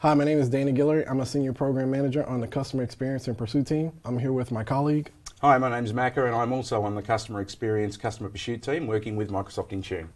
Hi, my name is Danny Guillory. I'm a senior program manager on the customer experience and pursuit team. I'm here with my colleague. Hi, my name is Macca, and I'm also on the customer experience customer pursuit team working with Microsoft Intune.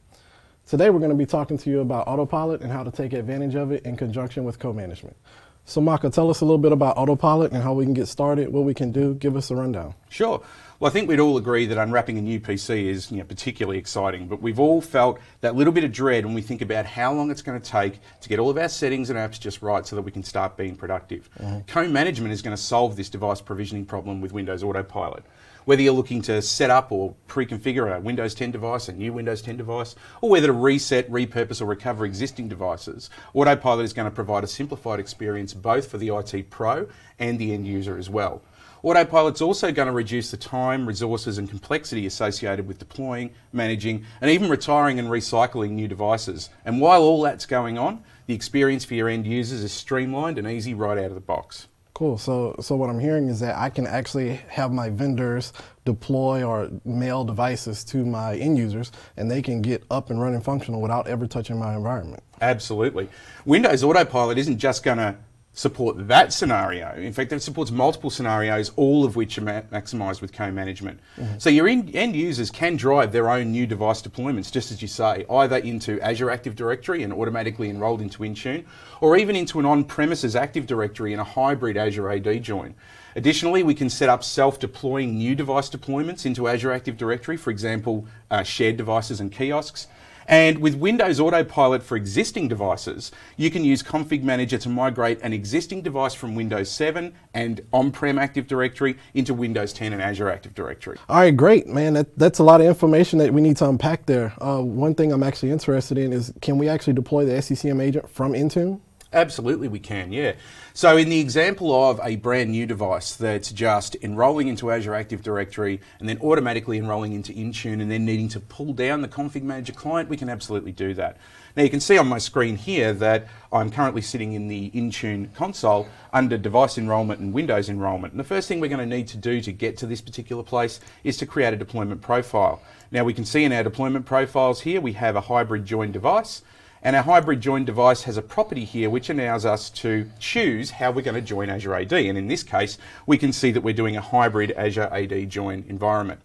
Today, we're going to be talking to you about Autopilot and how to take advantage of it in conjunction with co-management. So, Maka, tell us a little bit about Autopilot and how we can get started, what we can do. Give us a rundown. Sure. Well, I think we'd all agree that unwrapping a new PC is you know, particularly exciting, but we've all felt that little bit of dread when we think about how long it's going to take to get all of our settings and apps just right so that we can start being productive. Mm-hmm. Co-management is going to solve this device provisioning problem with Windows Autopilot. Whether you're looking to set up or pre-configure a Windows 10 device, a new Windows 10 device, or whether to reset, repurpose or recover existing devices, Autopilot is going to provide a simplified experience both for the IT pro and the end user as well. Autopilot's also going to reduce the time, resources and complexity associated with deploying, managing and even retiring and recycling new devices. And while all that's going on, the experience for your end users is streamlined and easy right out of the box. Cool. So, so what I'm hearing is that I can actually have my vendors deploy or mail devices to my end users, and they can get up and running functional without ever touching my environment. Absolutely. Windows Autopilot isn't just going to support that scenario. In fact, it supports multiple scenarios, all of which are ma- maximized with co-management. Mm-hmm. So your in- end users can drive their own new device deployments, just as you say, either into Azure Active Directory and automatically enrolled into Intune, or even into an on-premises Active Directory in a hybrid Azure AD join. Additionally, we can set up self-deploying new device deployments into Azure Active Directory, for example, uh, shared devices and kiosks. And with Windows Autopilot for existing devices, you can use Config Manager to migrate an existing device from Windows 7 and on-prem Active Directory into Windows 10 and Azure Active Directory. All right, great, man. That, that's a lot of information that we need to unpack there. Uh, one thing I'm actually interested in is can we actually deploy the SCCM agent from Intune? Absolutely, we can, yeah. So, in the example of a brand new device that's just enrolling into Azure Active Directory and then automatically enrolling into Intune and then needing to pull down the Config Manager client, we can absolutely do that. Now, you can see on my screen here that I'm currently sitting in the Intune console under device enrollment and Windows enrollment. And the first thing we're going to need to do to get to this particular place is to create a deployment profile. Now, we can see in our deployment profiles here we have a hybrid joined device. And our hybrid join device has a property here which allows us to choose how we're going to join Azure AD. And in this case, we can see that we're doing a hybrid Azure AD join environment.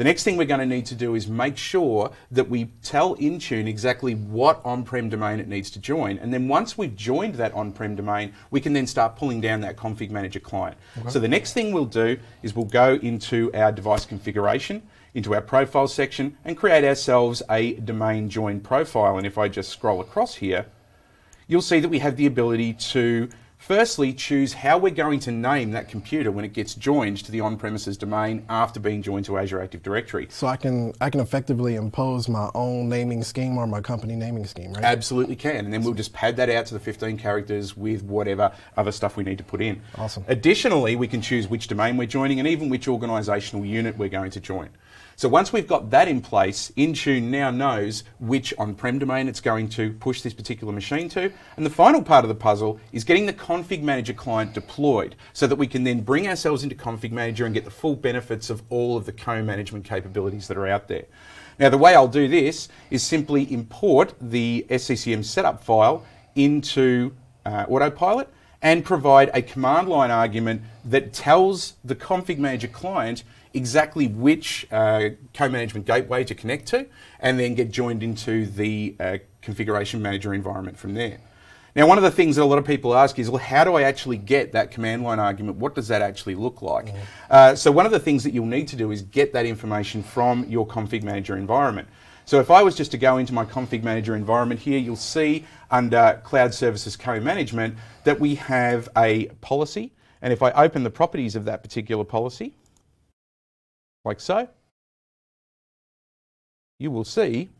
The next thing we're going to need to do is make sure that we tell Intune exactly what on-prem domain it needs to join. And then once we've joined that on-prem domain, we can then start pulling down that config manager client. Okay. So the next thing we'll do is we'll go into our device configuration into our profile section and create ourselves a domain join profile. And if I just scroll across here, you'll see that we have the ability to firstly choose how we're going to name that computer when it gets joined to the on-premises domain after being joined to Azure Active Directory. So I can I can effectively impose my own naming scheme or my company naming scheme, right? Absolutely can. And then we'll just pad that out to the 15 characters with whatever other stuff we need to put in. Awesome. Additionally, we can choose which domain we're joining and even which organizational unit we're going to join. So once we've got that in place, Intune now knows which on-prem domain it's going to push this particular machine to. And the final part of the puzzle is getting the Config Manager client deployed so that we can then bring ourselves into Config Manager and get the full benefits of all of the co-management capabilities that are out there. Now the way I'll do this is simply import the SCCM setup file into uh, Autopilot and provide a command line argument that tells the config manager client exactly which uh, co-management gateway to connect to and then get joined into the uh, configuration manager environment from there. Now, one of the things that a lot of people ask is, well, how do I actually get that command line argument? What does that actually look like? Mm. Uh, so one of the things that you'll need to do is get that information from your config manager environment. So if I was just to go into my config manager environment here, you'll see under cloud services co-management that we have a policy. And if I open the properties of that particular policy, like so, you will see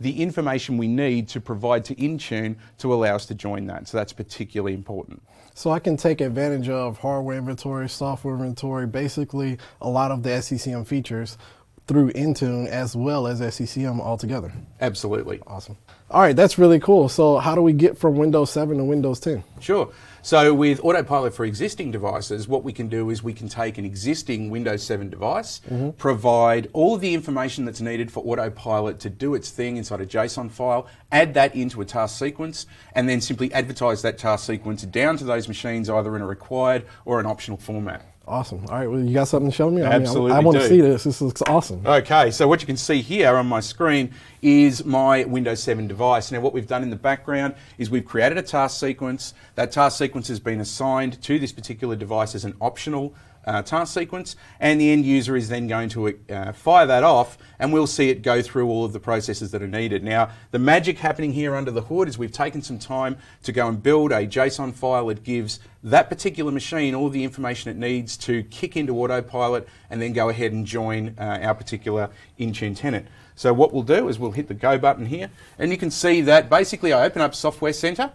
the information we need to provide to Intune to allow us to join that. So that's particularly important. So I can take advantage of hardware inventory, software inventory, basically a lot of the SCCM features through Intune as well as SCCM altogether. Absolutely. Awesome. All right, that's really cool. So, how do we get from Windows 7 to Windows 10? Sure. So with Autopilot for existing devices, what we can do is we can take an existing Windows 7 device, mm-hmm. provide all of the information that's needed for Autopilot to do its thing inside a JSON file, add that into a task sequence, and then simply advertise that task sequence down to those machines either in a required or an optional format. Awesome. All right, well, you got something to show me? Absolutely. I, mean, I, I want to see this. This looks awesome. Okay, so what you can see here on my screen is my Windows 7 device. Now, what we've done in the background is we've created a task sequence. That task sequence has been assigned to this particular device as an optional uh, task sequence, and the end user is then going to uh, fire that off, and we'll see it go through all of the processes that are needed. Now, the magic happening here under the hood is we've taken some time to go and build a JSON file that gives that particular machine all the information it needs to kick into autopilot and then go ahead and join uh, our particular Intune tenant. So what we'll do is we'll hit the go button here, and you can see that basically I open up Software Center.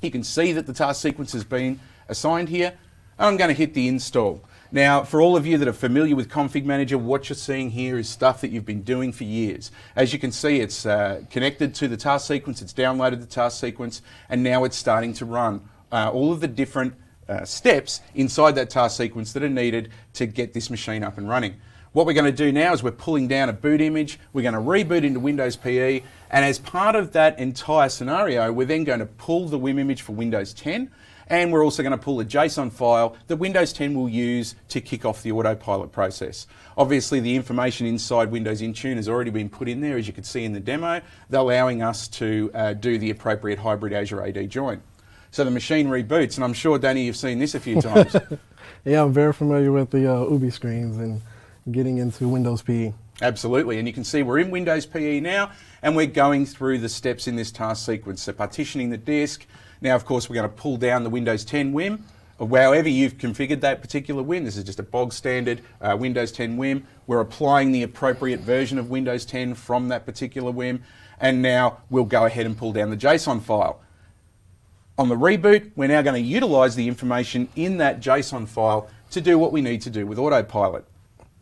You can see that the task sequence has been assigned here. I'm going to hit the install. Now, for all of you that are familiar with Config Manager, what you're seeing here is stuff that you've been doing for years. As you can see, it's uh, connected to the task sequence, it's downloaded the task sequence, and now it's starting to run uh, all of the different uh, steps inside that task sequence that are needed to get this machine up and running. What we're going to do now is we're pulling down a boot image, we're going to reboot into Windows PE, and as part of that entire scenario, we're then going to pull the WIM image for Windows 10, and we're also going to pull a JSON file that Windows 10 will use to kick off the autopilot process. Obviously, the information inside Windows Intune has already been put in there, as you can see in the demo, allowing us to uh, do the appropriate hybrid Azure AD join. So the machine reboots, and I'm sure, Danny, you've seen this a few times. yeah, I'm very familiar with the uh, OOBE screens and getting into Windows PE. Absolutely, and you can see we're in Windows PE now, and we're going through the steps in this task sequence. So partitioning the disk. Now, of course, we're going to pull down the Windows 10 WIM, however you've configured that particular WIM. This is just a bog standard uh, Windows 10 WIM. We're applying the appropriate version of Windows 10 from that particular WIM, and now we'll go ahead and pull down the JSON file. On the reboot, we're now going to utilize the information in that JSON file to do what we need to do with Autopilot.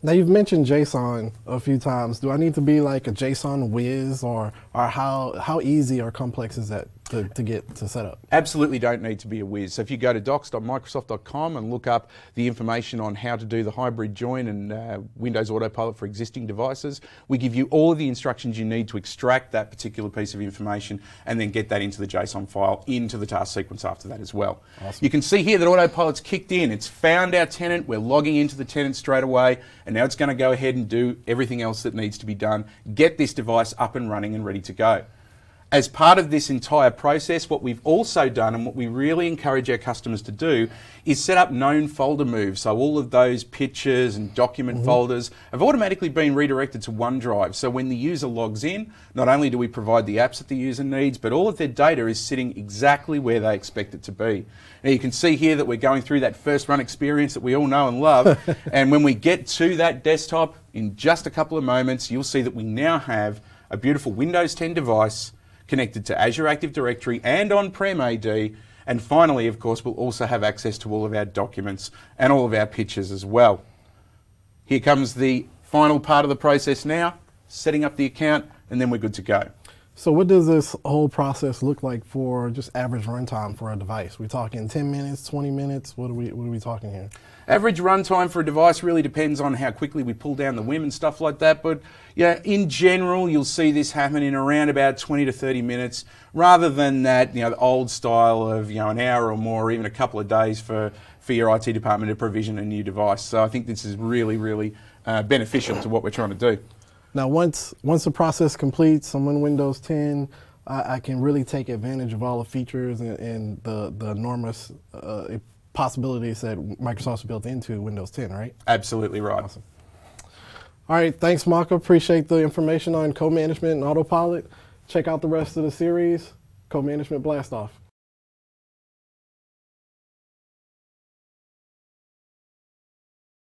Now you've mentioned JSON a few times. Do I need to be like a JSON whiz, or or how how easy or complex is that to, to get to set up? Absolutely don't need to be a whiz. So if you go to docs.microsoft.com and look up the information on how to do the hybrid join and uh, Windows Autopilot for existing devices, we give you all of the instructions you need to extract that particular piece of information and then get that into the JSON file into the task sequence after that as well. Awesome. You can see here that Autopilot's kicked in. It's found our tenant. We're logging into the tenant straight away, and now it's going to go ahead and do everything else that needs to be done. Get this device up and running and ready to go. As part of this entire process, what we've also done and what we really encourage our customers to do is set up known folder moves. So all of those pictures and document mm-hmm. folders have automatically been redirected to OneDrive. So when the user logs in, not only do we provide the apps that the user needs, but all of their data is sitting exactly where they expect it to be. Now you can see here that we're going through that first run experience that we all know and love. and when we get to that desktop in just a couple of moments, you'll see that we now have a beautiful Windows 10 device connected to Azure Active Directory and on-prem AD. And finally, of course, we'll also have access to all of our documents and all of our pictures as well. Here comes the final part of the process now, setting up the account, and then we're good to go. So what does this whole process look like for just average runtime for a device? We talking 10 minutes, 20 minutes? What are we what are we talking here? Average runtime for a device really depends on how quickly we pull down the WIM and stuff like that. But yeah, in general, you'll see this happen in around about 20 to 30 minutes, rather than that, you know, the old style of you know an hour or more, or even a couple of days for for your IT department to provision a new device. So I think this is really, really uh, beneficial to what we're trying to do. Now, once once the process completes, I'm in Windows 10. I, I can really take advantage of all the features and, and the the enormous uh, possibilities that Microsoft's built into Windows 10, right? Absolutely right. Awesome. All right, thanks, Maka. Appreciate the information on co-management and autopilot. Check out the rest of the series, co-management blast off.